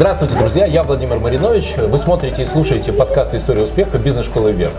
Здравствуйте, друзья, я Владимир Маринович. Вы смотрите и слушаете подкаст «История успеха» бизнес-школы «Вверх».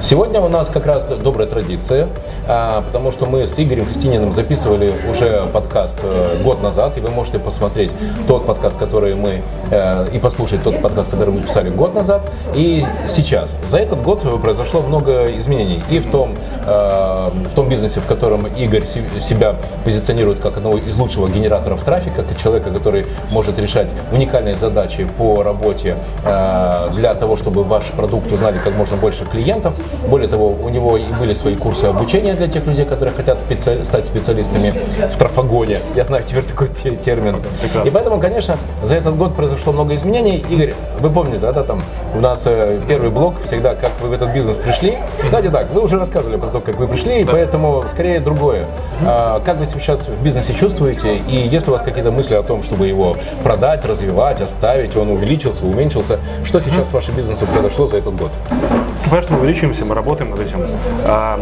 Сегодня у нас как раз добрая традиция, а, потому что мы с Игорем Христининым записывали уже подкаст э, год назад, и вы можете посмотреть тот подкаст, который мы, э, и послушать тот подкаст, который мы писали год назад, и сейчас. За этот год произошло много изменений и в том, э, в том бизнесе, в котором Игорь себя позиционирует как одного из лучших генераторов трафика, как человека, который может решать уникальные задачи по работе э, для того, чтобы ваш продукт узнали как можно больше клиентов. Более того, у него и были свои курсы обучения для тех людей, которые хотят специали- стать специалистами в трафагоне. Я знаю теперь такой те- термин. Прекрасно. И поэтому, конечно, за этот год произошло много изменений. Игорь, вы помните, да, да, там у нас э, первый блок всегда, как вы в этот бизнес пришли. Давайте так, вы уже рассказывали про то, как вы пришли, и поэтому скорее другое. А, как вы сейчас в бизнесе чувствуете, и есть ли у вас какие-то мысли о том, чтобы его продать, развивать, оставить, он увеличился, уменьшился? Что сейчас с вашим бизнесом произошло за этот год? Что мы увеличиваемся, мы работаем над этим. А,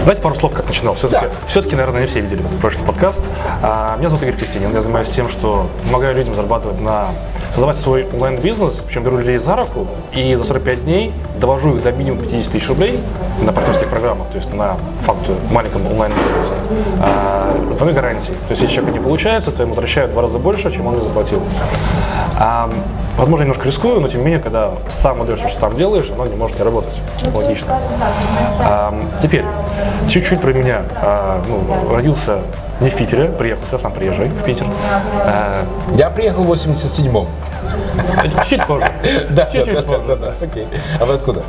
давайте пару слов, как начинал. Все-таки, Да. все-таки, наверное, не все видели прошлый подкаст. А, меня зовут Игорь Кристинин, я занимаюсь тем, что помогаю людям зарабатывать на создавать свой онлайн-бизнес, причем беру людей за руку и за 45 дней довожу их до минимум 50 тысяч рублей на партнерских программах, то есть на факту маленьком онлайн-бизнесе, а, с двумя гарантией. То есть если человеку не получается, то ему возвращают в два раза больше, чем он мне заплатил. А, возможно, немножко рискую, но тем не менее, когда сам отдаешь, что сам делаешь, оно не может не работать. Логично. А, теперь, чуть-чуть про меня. А, ну, родился не в Питере, приехал, я сам приезжай в Питер. А, Я приехал в 87-м. чуть позже. Да, Чуть-чуть да, позже. окей. А вы откуда?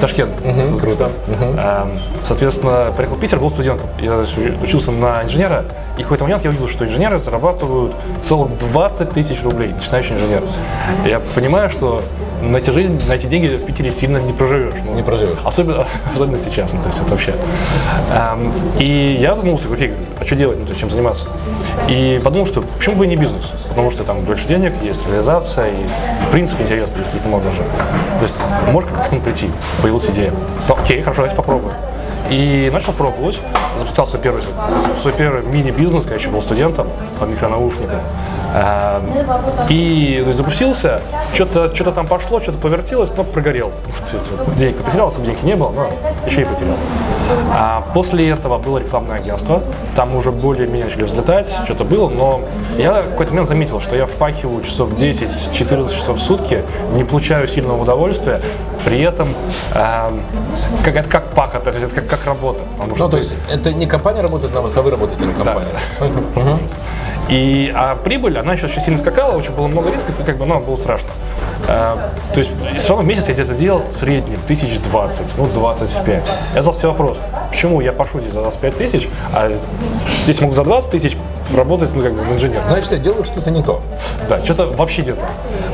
Ташкент. круто. А, Соответственно, приехал в Питер, был студентом. Я учился на инженера, и в какой-то момент я увидел, что инженеры зарабатывают целых 20 тысяч рублей, начинающий инженер. Я понимаю, что на эти, жизнь, на эти деньги в Питере сильно не проживешь. Ну, Не проживешь. Особенно, особенно сейчас, ну, то есть это вообще. Ам, и я задумался, окей, а что делать, ну, то есть чем заниматься? И подумал, что почему бы и не бизнес? Потому что там больше денег, есть реализация, и в принципе интересно, есть какие-то много же. То есть может как-то к прийти, появилась идея. Ну, окей, хорошо, давайте попробуем. И начал пробовать, запускал свой первый, свой первый мини-бизнес, когда еще был студентом по микронаушникам. А, И есть, запустился, что-то что там пошло, что-то повертелось, но прогорел. Денег потерял, особо денег не было, но еще и потерял. А после этого было рекламное агентство, там уже более-менее начали взлетать, что-то было, но я в какой-то момент заметил, что я впахиваю часов 10-14 часов в сутки, не получаю сильного удовольствия, при этом эм, как, это как пахот, это как, как работа. потому Ну, что то есть это не компания работает на вас, а вы работаете на компанию. Мгм. И, а прибыль, она еще очень сильно скакала, очень было много рисков, и как бы, ну, было страшно. А, то есть, все равно в месяц я где-то делал в среднем тысяч двадцать, ну, 25. Я задал себе вопрос, почему я пошу здесь за 25 тысяч, а здесь могу за 20 тысяч работать, ну, как бы, инженер. Значит, я делаю что-то не то. Да, что-то вообще не то.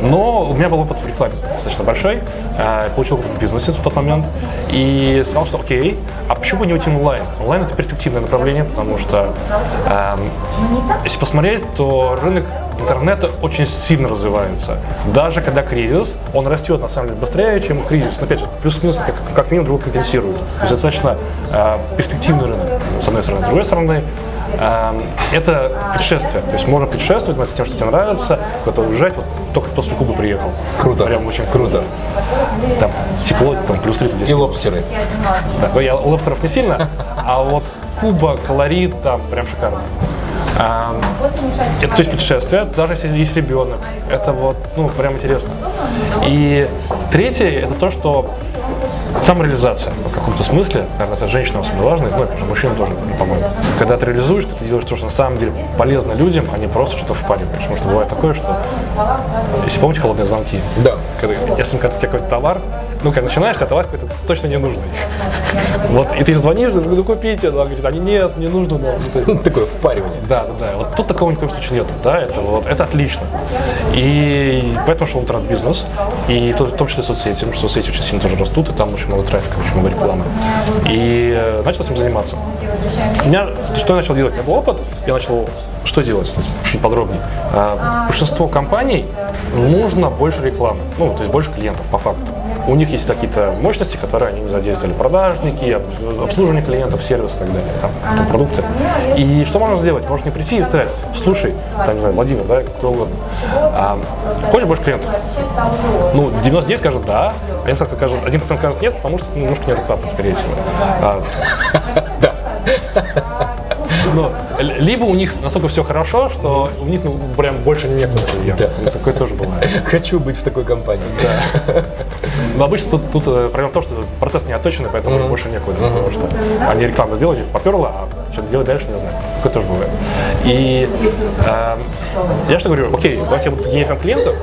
Но у меня был опыт в рекламе достаточно большой. Э, Получил опыт в бизнесе в тот момент. И сказал, что окей, а почему бы не уйти в онлайн? Онлайн это перспективное направление, потому что эм, если посмотреть, то рынок интернета очень сильно развивается. Даже когда кризис, он растет на самом деле быстрее, чем кризис. Но опять же, плюс-минус как, как минимум друг компенсирует. То есть достаточно э, перспективный рынок, с одной стороны. С другой стороны, это путешествие. То есть можно путешествовать, заниматься тем, что тебе нравится, куда-то уезжать. Вот только после Кубы приехал. Круто. Прям очень Круто. Там тепло, там плюс 30 здесь. И лобстеры. Да. Ну, я лобстеров не сильно, а вот Куба, колорит там прям шикарно. А, это, то есть путешествие, даже если есть ребенок, это вот, ну, прям интересно. И третье, это то, что самореализация в каком-то смысле, наверное, это женщинам особенно важно, ну, же мужчинам тоже, по-моему. Когда ты реализуешь, ты делаешь то, что на самом деле полезно людям, а не просто что-то впариваешь. Потому что бывает такое, что, если помните холодные звонки, Да. Когда, если когда у тебя какой-то товар, ну, когда начинаешь, а товар какой-то точно не нужный. Вот, и ты звонишь, ну купите, она говорит, они нет, не нужно. Ну, Такое впаривание. да, да, да. Вот тут такого ни в коем случае нету, да, это вот, это отлично. И поэтому шел интернет-бизнес, и в том числе соцсети, потому что соцсети очень сильно тоже растут, и там очень много трафика, очень много рекламы. И э, начал этим заниматься. У меня, что я начал делать? У меня был опыт, я начал что делать? Чуть подробнее. А, большинство компаний нужно больше рекламы, ну, то есть больше клиентов, по факту. у них есть какие-то мощности, которые они не задействовали. Продажники, обслуживание клиентов, сервис и так далее, там, там продукты. И что можно сделать? Можно не прийти и сказать, слушай, там, не знаю, Владимир, да, кто угодно, а, хочешь больше клиентов? Ну, 99 скажет да, а 1% скажет, 1% скажет нет, потому что немножко неадекватно, скорее всего. А, Да. Но либо у них настолько все хорошо, что у них ну, прям больше некуда клиентов. Да. Такое тоже бывает. Хочу быть в такой компании. Но обычно тут, тут э, проблема в том, что процесс не отточенный, поэтому им больше некуда, потому что они рекламу сделали, поперло, а что делать дальше, не знаю. Такое тоже бывает. И эм, я что говорю, окей, давайте вот генерим клиентов,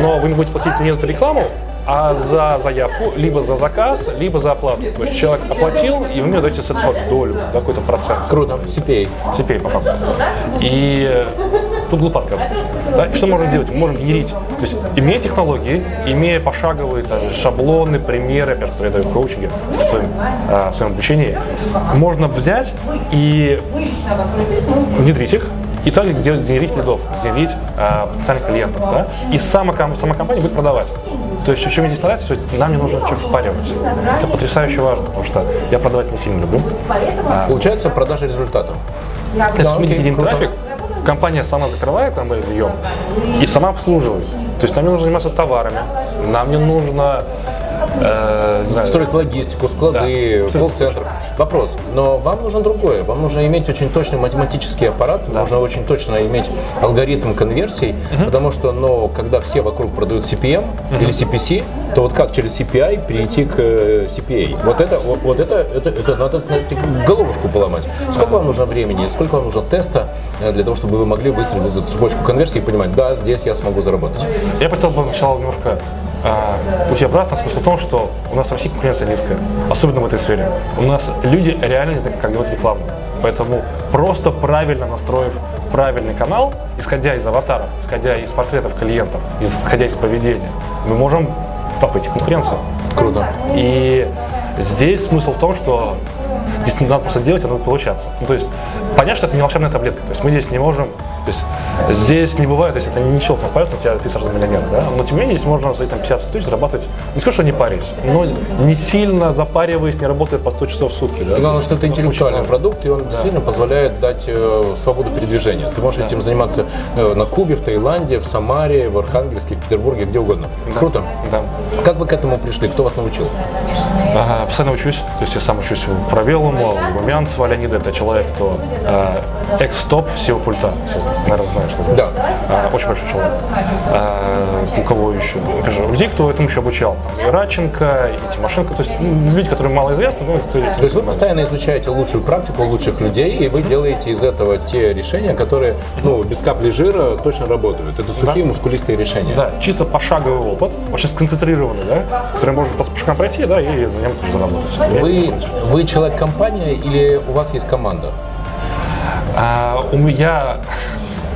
но вы мне будете платить не за рекламу, а за заявку, либо за заказ, либо за оплату. То есть человек оплатил, и вы мне даете с этого долю, какой-то процент. Круто. CPA. Теперь по факту. И э, тут отказываться. Да? И что можно делать? Мы можем генерить. То есть, имея технологии, имея пошаговые там, шаблоны, примеры, опять же, которые я даю в коучинге, в своем, э, в своем обучении, можно взять и внедрить их, и также где генерить лидов, генерить э, потенциальных клиентов, да? И сама, сама компания будет продавать. То есть, что мне здесь нравится, что нам не нужно что впаривать. Это потрясающе важно, потому что я продавать не сильно люблю. А, Получается продажа результата. то есть мы окей, круто. трафик, компания сама закрывает там объем и сама обслуживает. То есть нам не нужно заниматься товарами, нам не нужно э, знаю, Строить логистику, склады, Да. колл-центр. Вопрос. Но вам нужно другое. Вам нужно иметь очень точный математический аппарат, нужно очень точно иметь алгоритм конверсий, потому что, ну, когда все вокруг продают CPM или CPC, то вот как через CPI перейти к э, CPA? Вот это, вот, это, это, это надо знаете, головушку поломать. Сколько вам нужно времени, сколько вам нужно теста э, для того, чтобы вы могли выстроить эту цепочку конверсий и понимать, да, здесь я смогу заработать. Я хотел бы сначала немножко а, уйти обратно. Смысл в том, что у нас в России конкуренция низкая, особенно в этой сфере. У нас люди реально не знают, как делать рекламу. Поэтому просто правильно настроив правильный канал, исходя из аватаров, исходя из портретов клиентов, исходя из поведения, мы можем попыть в конкуренцию. Круто. И здесь смысл в том, что здесь не надо просто делать, а надо получаться. Ну, то есть понятно, что это не волшебная таблетка. То есть мы здесь не можем, то есть здесь не бывает, то есть это не щелкнул пальцем, у тебя ты сразу миллионер, да? Но тем не менее здесь можно свои там 50 тысяч зарабатывать, не скажу, что не парясь, но не сильно запариваясь, не работая по 100 часов в сутки, да? И Главное, что это интеллектуальный продукт, и он действительно позволяет дать э, свободу передвижения. Ты можешь этим заниматься э, на Кубе, в Таиланде, в Самаре, в Архангельске, в Петербурге, где угодно. Круто. Да. Как вы к этому пришли? Кто вас научил? Ага, постоянно учусь, то есть я сам учусь у Правелума, у Румянцева Леонида, это человек, кто э, экс-топ SEO пульта, если, наверное, знаешь, что это. Да. А, очень большой человек. А, у кого еще? Опять же, у людей, кто этому еще обучал. Там, и Радченко, и Тимошенко, то есть ну, люди, которые малоизвестны, но кто этим То есть вы постоянно изучаете лучшую практику лучших людей, и вы делаете из этого те решения, которые, ну, без капли жира точно работают. Это сухие, мускулистые решения. Да, чисто пошаговый опыт, очень сконцентрированный, да, который можно по шагам пройти, да, и на нем тоже заработать. Вы, вы человек-компания или у вас есть команда? А, у меня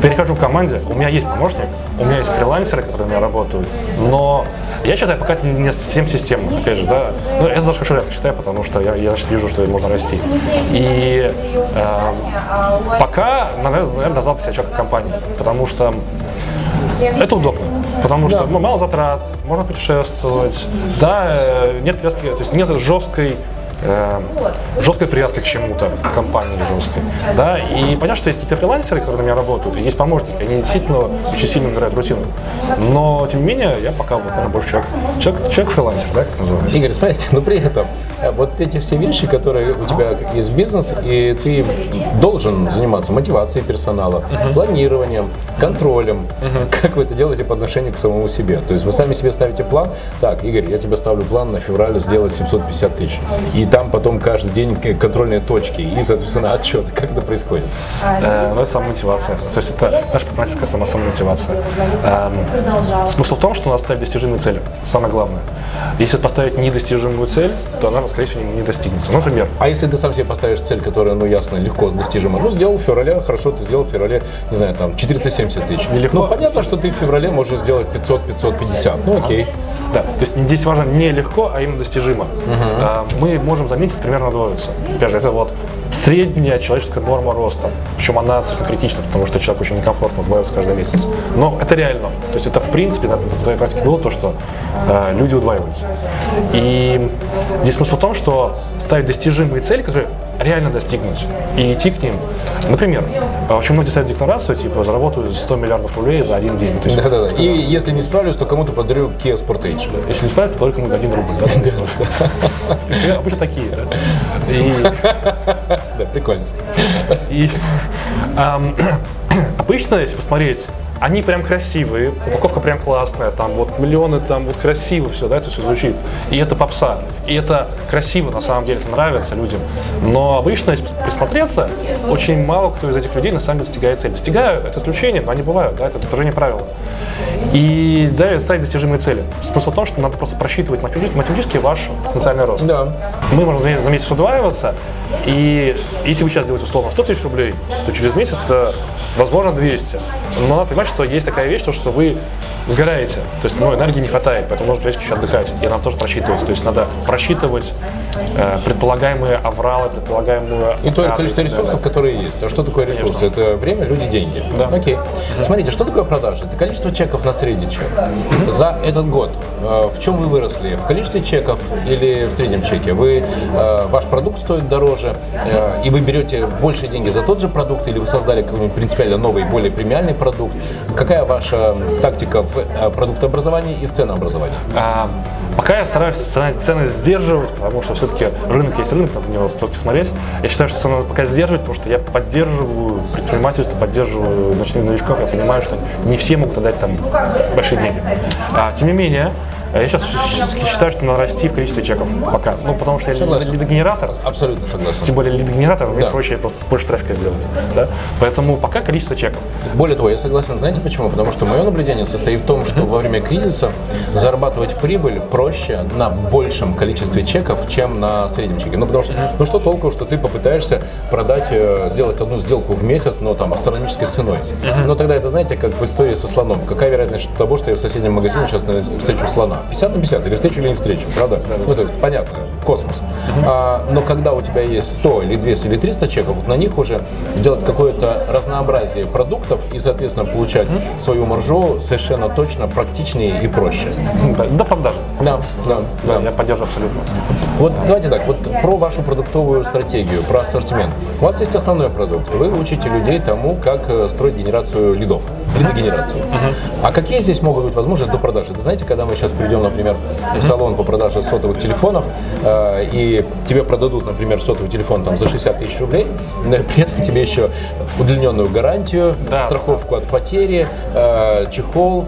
перехожу к команде, у меня есть помощник, у меня есть фрилансеры, которые у меня работают, но я считаю, пока это не совсем системно, опять же, да, ну, это даже хорошо я считаю, потому что я, я значит, вижу, что можно расти. И э, пока, наверное, назвал себя человеком компании, потому что это удобно, потому что ну, мало затрат, можно путешествовать, да, э, нет привязки, то есть нет жесткой э, жесткой привязки к чему-то, к компании жесткой. Да? И понятно, что есть какие-то фрилансеры, которые у меня работают, и есть помощники, они действительно очень сильно набирают рутину. Но, тем не менее, я пока вот, наверное, больше человек, человек, человек-фрилансер, да, как называется. Игорь, смотрите, но при этом э, вот эти все вещи, которые у тебя есть бизнес, и ты должен заниматься мотивацией персонала, планированием, контролем. Как вы это делаете по отношению к самому себе? То есть вы сами себе ставите план. Так, Игорь, я тебе ставлю план на февраль сделать 750 тысяч. И там потом каждый день контрольные точки и, соответственно, отчеты. Как это происходит? Э, ну, это самомотивация. То есть это наша предпринимательская сама самомотивация. Эм, смысл в том, что надо ставить достижимые цели. Самое главное. Если поставить недостижимую цель, то она, скорее всего, не, не достигнется. Ну, Например, А если ты сам себе поставишь цель, которая, ну, ясно, легко достижима, ну, сделал в феврале, хорошо, ты сделал в феврале, не знаю, там, 470 тысяч. Нелегко. Ну, понятно, что ты в феврале можешь сделать 500-550, ну, окей. Да, то есть здесь важно не легко, а именно достижимо. А, Мы можем заметить примерно двоицу. Опять же, это вот средняя человеческая норма роста. Причем она достаточно критична, потому что человек очень некомфортно удваивается каждый месяц. Но это реально. То есть это в принципе на твоей практике было то, что э, люди удваиваются. И здесь смысл в том, что ставить достижимые цели, которые реально достигнуть и идти к ним. Например, очень многие ставят декларацию, типа, заработаю 100 миллиардов рублей за один день. То есть, Да-да-да. И если не справлюсь, то кому-то подарю Kia Sportage. Если не справится, то только ему один рубль. Да? Обычно такие. да. И Да, прикольно. И ам, обычно, если посмотреть, они прям красивые, упаковка прям классная, там вот миллионы, там вот красиво все, да, это все звучит. И это попса, и это красиво, на самом деле, это нравится людям. Но обычно, если присмотреться, очень мало кто из этих людей на самом деле достигает цели. Достигают, это исключение, но они бывают, да, это отражение правила. И да, ставить достижимые цели. Смысл в том, что надо просто просчитывать математически, математически ваш потенциальный рост. Да. Мы можем за за месяц удваиваться, и если вы сейчас делаете условно 100 тысяч рублей, то через месяц это, возможно, 200. Но надо понимать, что есть такая вещь, то, что вы сгораете, то есть ну, энергии не хватает, поэтому нужно периодически еще отдыхать, и нам тоже просчитывать. То есть надо просчитывать э, предполагаемые авралы, предполагаемую И то количество ресурсов, далее. которые есть. А что такое ресурсы? Конечно. Это время, люди, деньги. Да. Окей. Смотрите, что такое продажи? Это количество чеков на средний чек. За этот год э, в чем вы выросли? В количестве чеков или в среднем чеке? Вы, э, ваш продукт стоит дороже, э, и вы берете больше деньги за тот же продукт, или вы создали какой-нибудь принципиально новый, более премиальный продукт? Какая ваша тактика в э, продуктообразовании и в ценообразовании? А, пока я стараюсь цены, цены сдерживать, потому что все-таки рынок есть рынок, надо на него все-таки смотреть. Я считаю, что цены надо пока сдерживать, потому что я поддерживаю предпринимательство, поддерживаю ночных новичков, я понимаю, что не все могут отдать там большие деньги. А, тем не менее, я сейчас считаю, что надо расти в количестве чеков пока. Ну, потому что Согласен. лидогенератор, Абсолютно согласен. тем более лидогенератор, мне Да. проще просто больше трафика сделать. Да? Поэтому пока количество чеков. Более того, я согласен, знаете почему? Потому что мое наблюдение состоит в том, что во время кризиса зарабатывать прибыль проще на большем количестве чеков, чем на среднем чеке. Ну, потому что, ну что толку, что ты попытаешься продать, э, сделать одну сделку в месяц, но там астрономической ценой. Но тогда это, знаете, как в истории со слоном. Какая вероятность того, что я в соседнем магазине сейчас встречу слона? 50 на 50, или встречу или не встречу, правда? Ну, то есть, понятно, космос. А, но когда у тебя есть 100 или 200 или 300 чеков, вот на них уже делать какое-то разнообразие продуктов и, соответственно, получать свою маржу совершенно точно, практичнее и проще. Да, до продажи. Да, да, Да, да. я поддерживаю абсолютно. Вот давайте так, вот про вашу продуктовую стратегию, про ассортимент. У вас есть основной продукт, вы учите людей тому, как э, строить генерацию лидов, лидогенерацию. А какие здесь могут быть возможности до продажи? Вы знаете, когда мы сейчас придем, например, в салон по продаже сотовых телефонов, э, и тебе продадут, например, сотовый телефон там за 60 тысяч рублей, но при этом тебе еще удлиненную гарантию, Да. страховку от потери, э, чехол,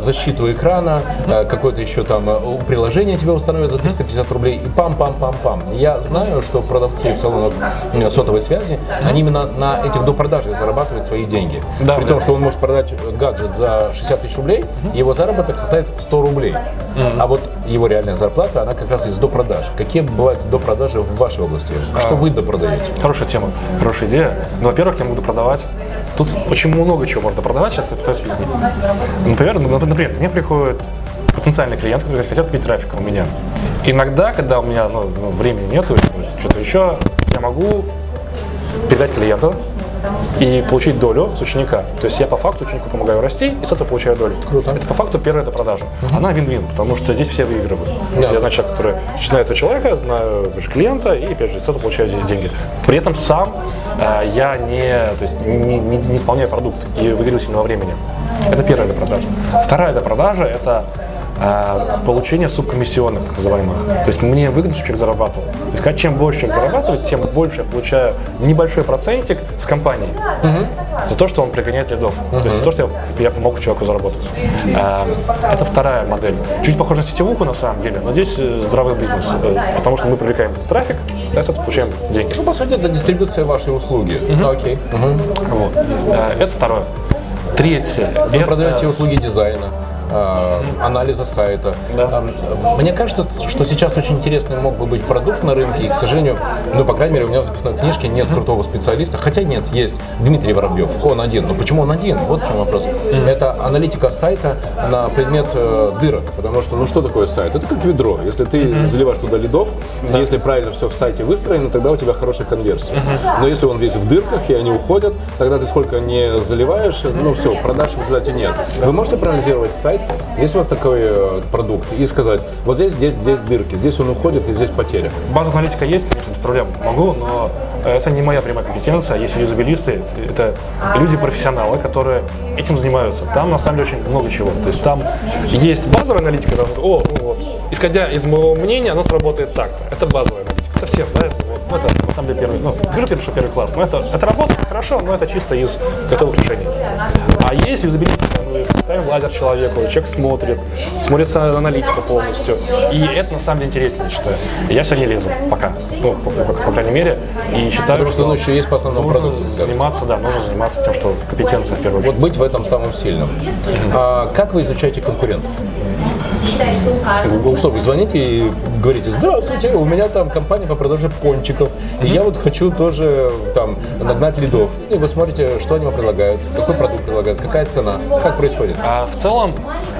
защиту экрана, э, какое-то еще там э, приложение тебе установят за 350 рублей и пам-пам-пам-пам. Я знаю, что продавцы в салонах э, сотовой связи, они именно на этих допродажах зарабатывают свои деньги. Да, При да. том, что он может продать э, гаджет за 60 тысяч рублей, его заработок составит 100 рублей. А вот его реальная зарплата, она как раз из допродаж. Какие бывают допродажи в вашей области? Что вы допродаете? Хорошая тема, хорошая идея. Ну, во-первых, я могу продавать. Тут очень много чего можно продавать, сейчас я пытаюсь объяснить. Например, ну, например, ко мне приходят потенциальные клиенты, которые хотят купить трафик у меня. Иногда, когда у меня ну, времени нету, что-то еще, я могу передать клиенту и получить долю с ученика. То есть я по факту ученику помогаю расти и с этого получаю долю. Круто. Это по факту первая это продажа. Она вин-вин, потому что здесь все выигрывают. Потому что Да. Я знаю человека, который начинает у человека, знаю клиента и опять же с этого получаю де- деньги. При этом сам э, я не, то есть, не, не- не исполняю продукт и выигрываю сильного времени. Это первая это продажа. Вторая это продажа это получение субкомиссионных, так называемых. То есть мне выгодно, чтобы человек зарабатывал. То есть чем больше человек зарабатывает, тем больше я получаю небольшой процентик с компании за то, что он пригоняет лидов. То есть за то, что я, я помог человеку заработать. Э, это вторая модель. Чуть похоже на сетевуху на самом деле, но здесь э, здравый бизнес. Э, потому что мы привлекаем трафик, а с этого получаем деньги. Ну, по сути, это дистрибуция вашей услуги. Ну, Окей. Мгм. Вот. Э, Это второе. Третье. Вы это- продаете услуги дизайна. Э, анализа сайта. Да. Э, Мне кажется, что сейчас очень интересный мог бы быть продукт на рынке, и, к сожалению, ну, по крайней мере, у меня в записной книжке нет крутого специалиста, хотя нет, есть Дмитрий Воробьев, он один. Но почему он один? Вот в чем вопрос. Это аналитика сайта на предмет э, дырок, потому что, ну, что такое сайт? Это как ведро. Если ты заливаешь туда лидов, и если правильно все в сайте выстроено, тогда у тебя хорошая конверсия. Но если он весь в дырках, и они уходят, тогда ты сколько не заливаешь, ну, все, продаж в результате нет. Вы можете проанализировать сайт, если у вас такой э, продукт, и сказать, вот здесь, здесь, здесь дырки, здесь он уходит, и здесь потеря. База аналитика есть, конечно, без проблем могу, но это не моя прямая компетенция. Есть юзабилисты, это люди-профессионалы, которые этим занимаются. Там на самом деле очень много чего. То есть там есть базовая аналитика, там, о, ну вот, исходя из моего мнения, оно сработает так-то. Это базовая аналитика. Совсем, да, это, вот, ну, это на самом деле первый, ну, скажу первый, что первый класс, но это, это работает хорошо, но это чисто из готовых решений. А есть юзабилистика, мы ставим лазер человеку, человек смотрит, смотрится аналитика полностью. И это на самом деле интереснее, я считаю. Я все не лезу пока, ну, по, по- по крайней мере, и считаю, Потому что, ну, еще есть по основному нужно продукту. заниматься, да, нужно заниматься тем, что компетенция в первую Вот очередь. быть в этом самом сильном. А как вы изучаете конкурентов? Ну что, вы звоните и говорите, здравствуйте, у меня там компания по продаже пончиков, и я вот хочу тоже там нагнать лидов. И вы смотрите, что они вам предлагают, какой продукт предлагают, какая цена, как происходит. А в целом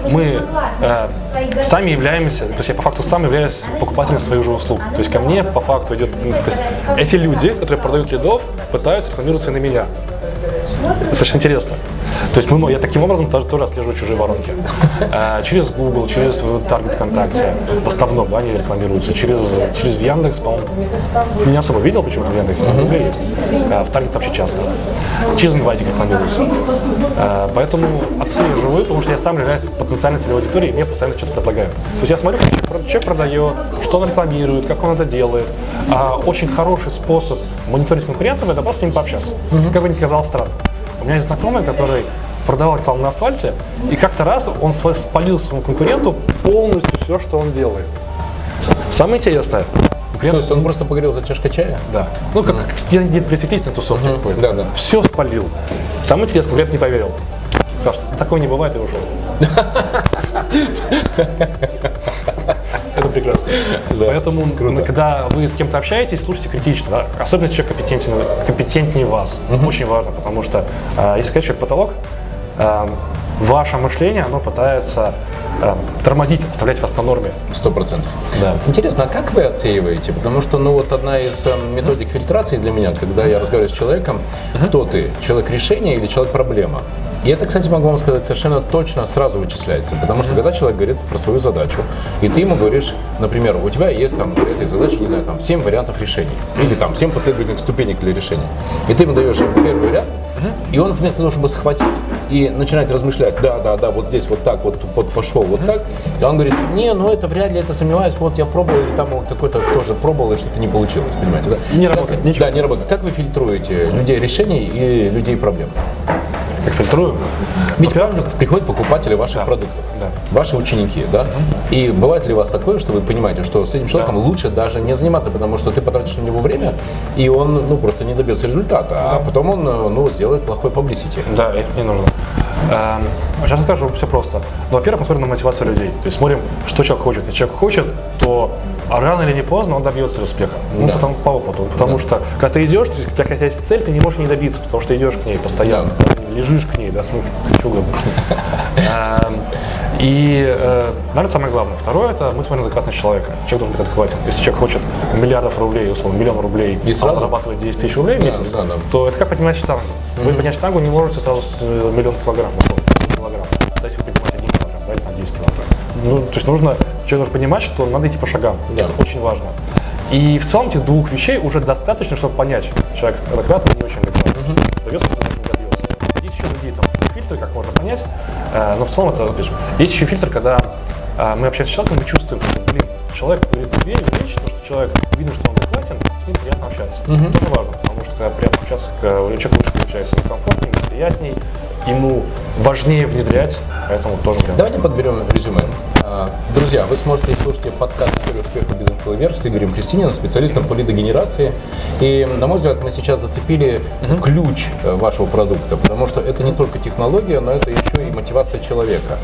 мы э, сами являемся, то есть я по факту сам являюсь покупателем своих же услуг. То есть ко мне по факту идет, ну, то есть эти люди, которые продают лидов, пытаются рекламироваться на меня. Достаточно интересно. То есть мы, я таким образом тоже, тоже отслеживаю чужие воронки. Э, через Google, через Target ВКонтакте. В основном да, они рекламируются. Через, через Яндекс, по-моему. Не особо видел почему-то в Яндексе, но в Гугле есть. А в Target вообще часто. Через Инвайтик рекламируются. Э, Поэтому отслеживаю, потому что я сам являюсь потенциальной целевой аудиторией, и мне постоянно что-то предлагают. То есть я смотрю, человек- человек продает, что он рекламирует, как он это делает. А Очень хороший способ мониторить конкурентов – это просто с ним пообщаться. Как бы ни казалось странно. У меня есть знакомый, который продавал рекламу на асфальте, и как-то раз он спалил своему конкуренту полностью все, что он делает. Самое интересное, То конкурент есть он просто поговорил за чашкой чая? да. Ну, как где, где пресеклись на тусовке какой-то. Да, да. Все спалил. Самое интересное, конкурент не поверил. Саш, такого не бывает и ушел. Прекрасно. Поэтому, когда вы с кем-то общаетесь, слушайте критично. да. Особенно если человек компетентен, компетентнее вас. Очень важно, потому что э, если сказать, человек потолок, э, ваше мышление, оно пытается э, тормозить, оставлять вас на норме. Сто процентов. Да. Интересно, а как вы оцениваете? Потому что, ну, вот одна из э, методик фильтрации для меня, когда я разговариваю с человеком, кто ты, человек решения или человек проблема? И это, кстати, могу вам сказать совершенно точно сразу вычисляется. Потому что когда человек говорит про свою задачу, и ты ему говоришь, например, у тебя есть там для этой задачи, не знаю, там 7 вариантов решений, или там 7 последовательных ступенек для решения. И ты ему даешь первый вариант, и он вместо того, чтобы схватить и начинать размышлять, да, да, да, вот здесь вот так, вот, вот пошел вот так, а он говорит, не, ну это вряд ли, это сомневаюсь, вот я пробовал, или там какой-то тоже пробовал, и что-то не получилось, понимаете, да? Не Как- работает, ничего. Да, не работает. Как вы фильтруете людей решений и людей проблем? Как фильтрую? Ведь к вам же приходят покупатели ваших продуктов, Да. ваши ученики, да? И бывает ли у вас такое, что вы понимаете, что с этим человеком лучше даже не заниматься, потому что ты потратишь на него время, и он ну, просто не добьется результата, а потом он ну, сделает плохой publicity. Да, это не нужно. Эм, сейчас скажу, все просто. Ну, во-первых, мы смотрим на мотивацию людей. То есть смотрим, что человек хочет. Если человек хочет, то рано или не поздно он добьется успеха. Ну, Да. потому, по опыту. Потому что, когда ты идешь, то есть, у тебя есть цель, ты не можешь не добиться, потому что идешь к ней постоянно. Лежишь к ней, да, ну, угодно. Эм, И, э, наверное, самое главное. Второе, это мы смотрим адекватность человека. Человек должен быть адекватен. Если человек хочет миллиардов рублей, условно, миллион рублей, И а сразу? зарабатывает 10 тысяч рублей в месяц, да, да. то это как поднимать штангу. Вы поднять штангу не можете сразу э, миллион килограмм, условно, 10 килограмм. Да, если вы поднимаете 1 килограмм, да, или там 10 килограмм. Ну, то есть нужно, человек должен понимать, что надо идти по шагам. Да. Это очень важно. И в целом этих двух вещей уже достаточно, чтобы понять, человек адекватный или не очень адекватный. Добьется или там фильтры, как можно понять. Э, но в целом это, же, есть еще фильтр, когда э, мы общаемся с человеком, мы чувствуем, что, блин, человек говорит две вещи, то, что человек, видно, что он адекватен, с ним приятно общаться. Это тоже важно, потому что когда приятно общаться, к- у человека лучше получается, ему комфортнее, приятней, ему важнее внедрять, поэтому тоже. Давайте подберем резюме. А, Друзья, вы сможете слушать подкаст «История успеха бизнес-школы вверх» с Игорем Кристининым, специалистом по лидогенерации. И, на мой взгляд, мы сейчас зацепили ключ э, вашего продукта, потому что это не только технология, но это еще и мотивация человека.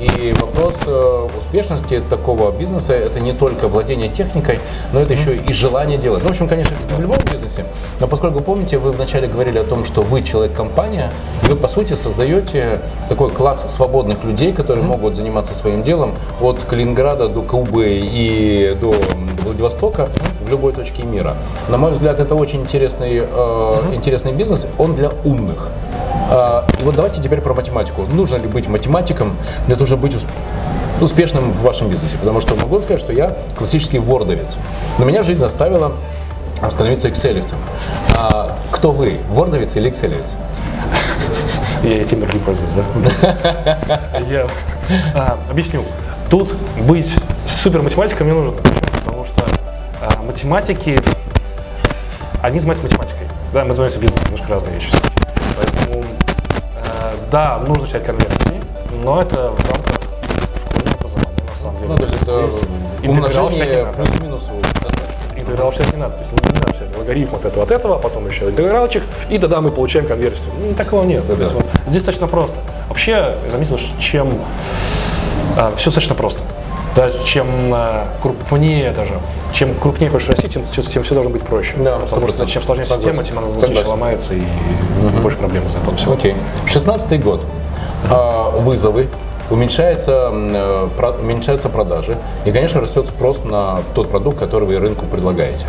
И вопрос э, успешности такого бизнеса – это не только владение техникой, но это еще и желание делать. Ну, в общем, конечно, это в любом бизнесе. Но поскольку, помните, вы вначале говорили о том, что вы человек-компания, вы, по сути, создаете такой класс свободных людей, которые могут заниматься своим делом от Калининграда до Кубы и до Владивостока в любой точке мира. На мой взгляд, это очень интересный, э, интересный бизнес. Он для умных. А, И вот давайте теперь про математику. Нужно ли быть математиком для того, чтобы быть усп- успешным в вашем бизнесе? Потому что могу сказать, что я классический вордовец. Но меня жизнь заставила становиться экселевцем. А кто вы, вордовец или экселевец? Я этим не пользуюсь, да? Я а, объясню. Тут быть супер математиком не нужно, потому что а, математики, они занимаются математикой. Да, мы занимаемся бизнесом, немножко разные вещи. А, да, нужно читать конверсии, но это в рамках школьного образования, на самом деле. Ну, то есть это Здесь умножение плюс-минус. Интеграл читать не надо. То есть не надо читать алгоритм от этого, от этого, а потом еще интегралчик, и тогда мы получаем конверсию. Ну, такого нет. Да. вот здесь достаточно просто. Вообще, я заметил, что чем все достаточно просто. Да, чем а, крупнее даже, чем крупнее хочешь расти, тем, тем, все должно быть проще. Да, Потому что 100%. чем сложнее система, тем она Согласен. ломается и больше проблем из-за этого всего. Окей. 16 год. А, вызовы. Уменьшается, э, уменьшаются продажи. И, конечно, растет спрос на тот продукт, который вы рынку предлагаете.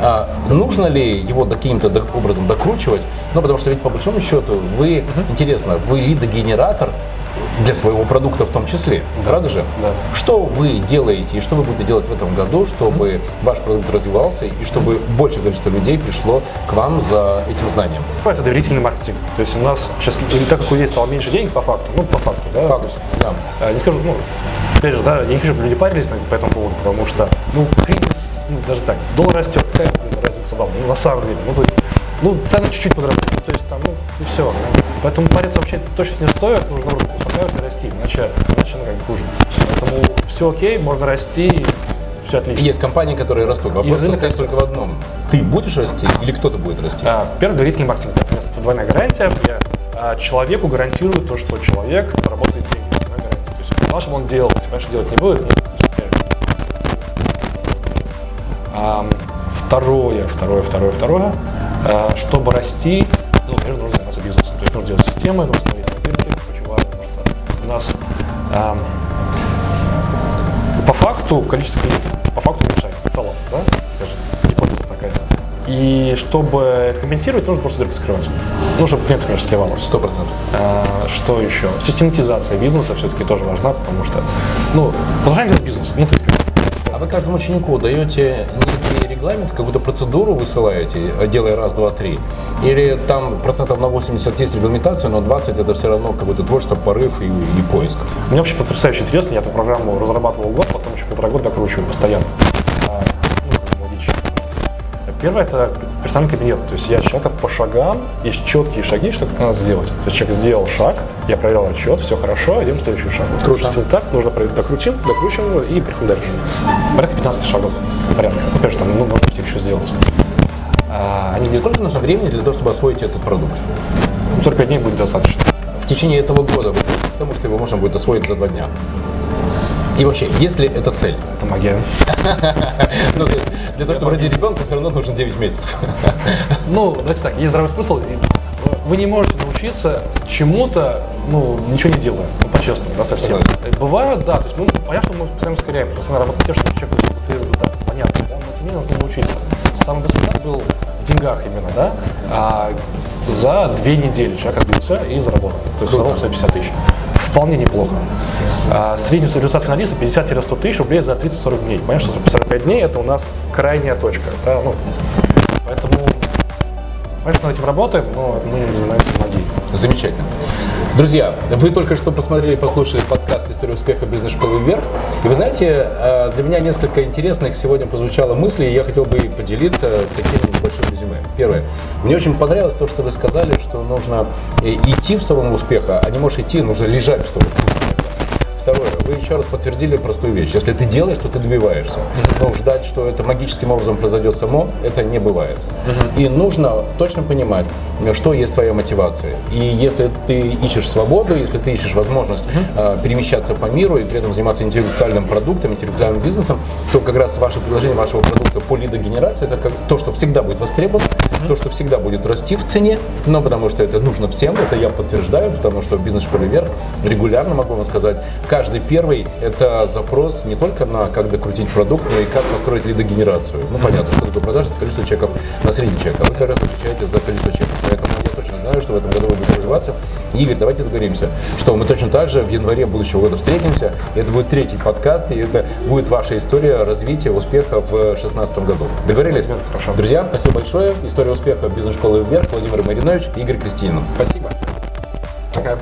А нужно ли его каким-то образом докручивать? Ну, потому что ведь по большому счету вы, интересно, вы лидогенератор для своего продукта в том числе, правда же? да. Что вы делаете и что вы будете делать в этом году, чтобы ваш продукт развивался и чтобы большее количество людей пришло к вам за этим знанием? Это доверительный маркетинг. То есть у нас сейчас, так как у людей стало меньше денег по факту, ну, по факту, да, Факт, да. А, Не скажу, ну, опять же, да, я не хочу, чтобы люди парились по этому поводу, потому что, ну, кризис, ну, даже так, доллар растет, какая разница вам, ну, на самом деле, ну, то есть, ну, цены чуть-чуть подросли, ну, то есть, там, ну, и все. Поэтому париться вообще точно не стоит, нужно и расти, иначе, иначе, ну, как хуже. Поэтому все окей, можно расти, все отлично. Есть компании, которые растут. Вопрос состоит только в одном. Ты будешь расти или кто-то будет расти? А, Первый доверительный маркетинг. Это двойная гарантия. Я а, человеку гарантирую то, что человек работает деньги. Двойная гарантия. То есть, чтобы он делал. Конечно, делать не будет, ну, а, Второе, второе, второе, второе. А, Чтобы расти, ну, конечно, нужно заниматься бизнесом. То есть нужно делать системы, нужно смотреть нас по факту количество клиентов по факту уменьшается в целом, да? Скажем, гипотеза такая. И чтобы это компенсировать, нужно просто дырки закрывать. Ну, чтобы клиентов меньше сливалось. Сто процентов. А, что еще? Систематизация бизнеса все-таки тоже важна, потому что, ну, продолжаем делать бизнес. Ну, как- А вы каждому ученику даете некий регламент, какую-то процедуру высылаете, э, делая раз, два, три? Или там процентов на 80 есть регламентация, но 20 это все равно какое-то творчество, порыв и, и поиск? Мне вообще потрясающе интересно. Я эту программу разрабатывал год, потом еще полтора года докручиваю постоянно. Ну. Первое – это персональный кабинет. То есть я человека по шагам, есть четкие шаги, что как надо сделать. То есть человек сделал шаг, я проверял отчет, все хорошо, идем к следующему шагу. Круто. Если так, нужно проверить, докрутим, докручиваем и переходим дальше. Порядка 15 шагов. Порядка. Опять же, там ну, можно всех еще сделать. А, они Сколько нужно времени для того, чтобы освоить этот продукт? 45 дней будет достаточно. В течение этого года, вы придете к тому, что его можно будет освоить за два дня. И вообще, есть ли это цель? Это магия. Ну, то есть, для того, чтобы родить ребенка, все равно нужно 9 месяцев. Ну, давайте так, есть здравый смысл. Вы не можете научиться чему-то, ну, ничего не делая, ну, по-честному, да, совсем. Согласен. Бывают, да, то есть мы, понятно, что мы постоянно ускоряем, что надо работать, чтобы человек получил быстрее результат, понятно, да, но тем не менее нужно научиться. Самый быстрый результат был в деньгах именно, да, а за две недели человек отбился и заработал, то есть заработал 150 тысяч. Вполне неплохо. А, средний результат финалиста 50-100 тысяч рублей за 30-40 дней. Понятно, что 45 дней это у нас крайняя точка. Да? Ну, поэтому Конечно, над этим работаем, но мы не занимаемся магией. Замечательно. Друзья, вы только что посмотрели и послушали подкаст «История успеха бизнес-школы вверх». И вы знаете, э, для меня несколько интересных сегодня прозвучало мыслей, и я хотел бы поделиться таким небольшим резюме. Первое. Мне очень понравилось то, что вы сказали, что нужно э, идти в сторону успеха, а не можешь идти, нужно лежать в сторону. Вы еще раз подтвердили простую вещь. Если ты делаешь, то ты добиваешься. Но ждать, что это магическим образом произойдет само, это не бывает. И нужно точно понимать, что есть твоя мотивация. И если ты ищешь свободу, если ты ищешь возможность э, перемещаться по миру и при этом заниматься интеллектуальным продуктом, интеллектуальным бизнесом, то как раз ваше предложение вашего продукта по лидогенерации это как то, что всегда будет востребовано, то, что всегда будет расти в цене, но потому что это нужно всем, это я подтверждаю, потому что бизнес-школе вверх регулярно могу вам сказать, каждый первый это запрос не только на как докрутить продукт, но и как построить лидогенерацию. Ну понятно, что такое продажа, это количество чеков на средний чек, а вы как раз отвечаете за количество чеков. Поэтому я точно знаю, что в этом году вы будете развиваться. Игорь, давайте договоримся, что мы точно так же в январе будущего года встретимся. И это будет третий подкаст, и это будет ваша история развития успеха в 2016 году. Договорились? Хорошо. Друзья, спасибо большое. История успеха бизнес-школы вверх. Владимир Маринович, Игорь Кристинин. Спасибо. Пока.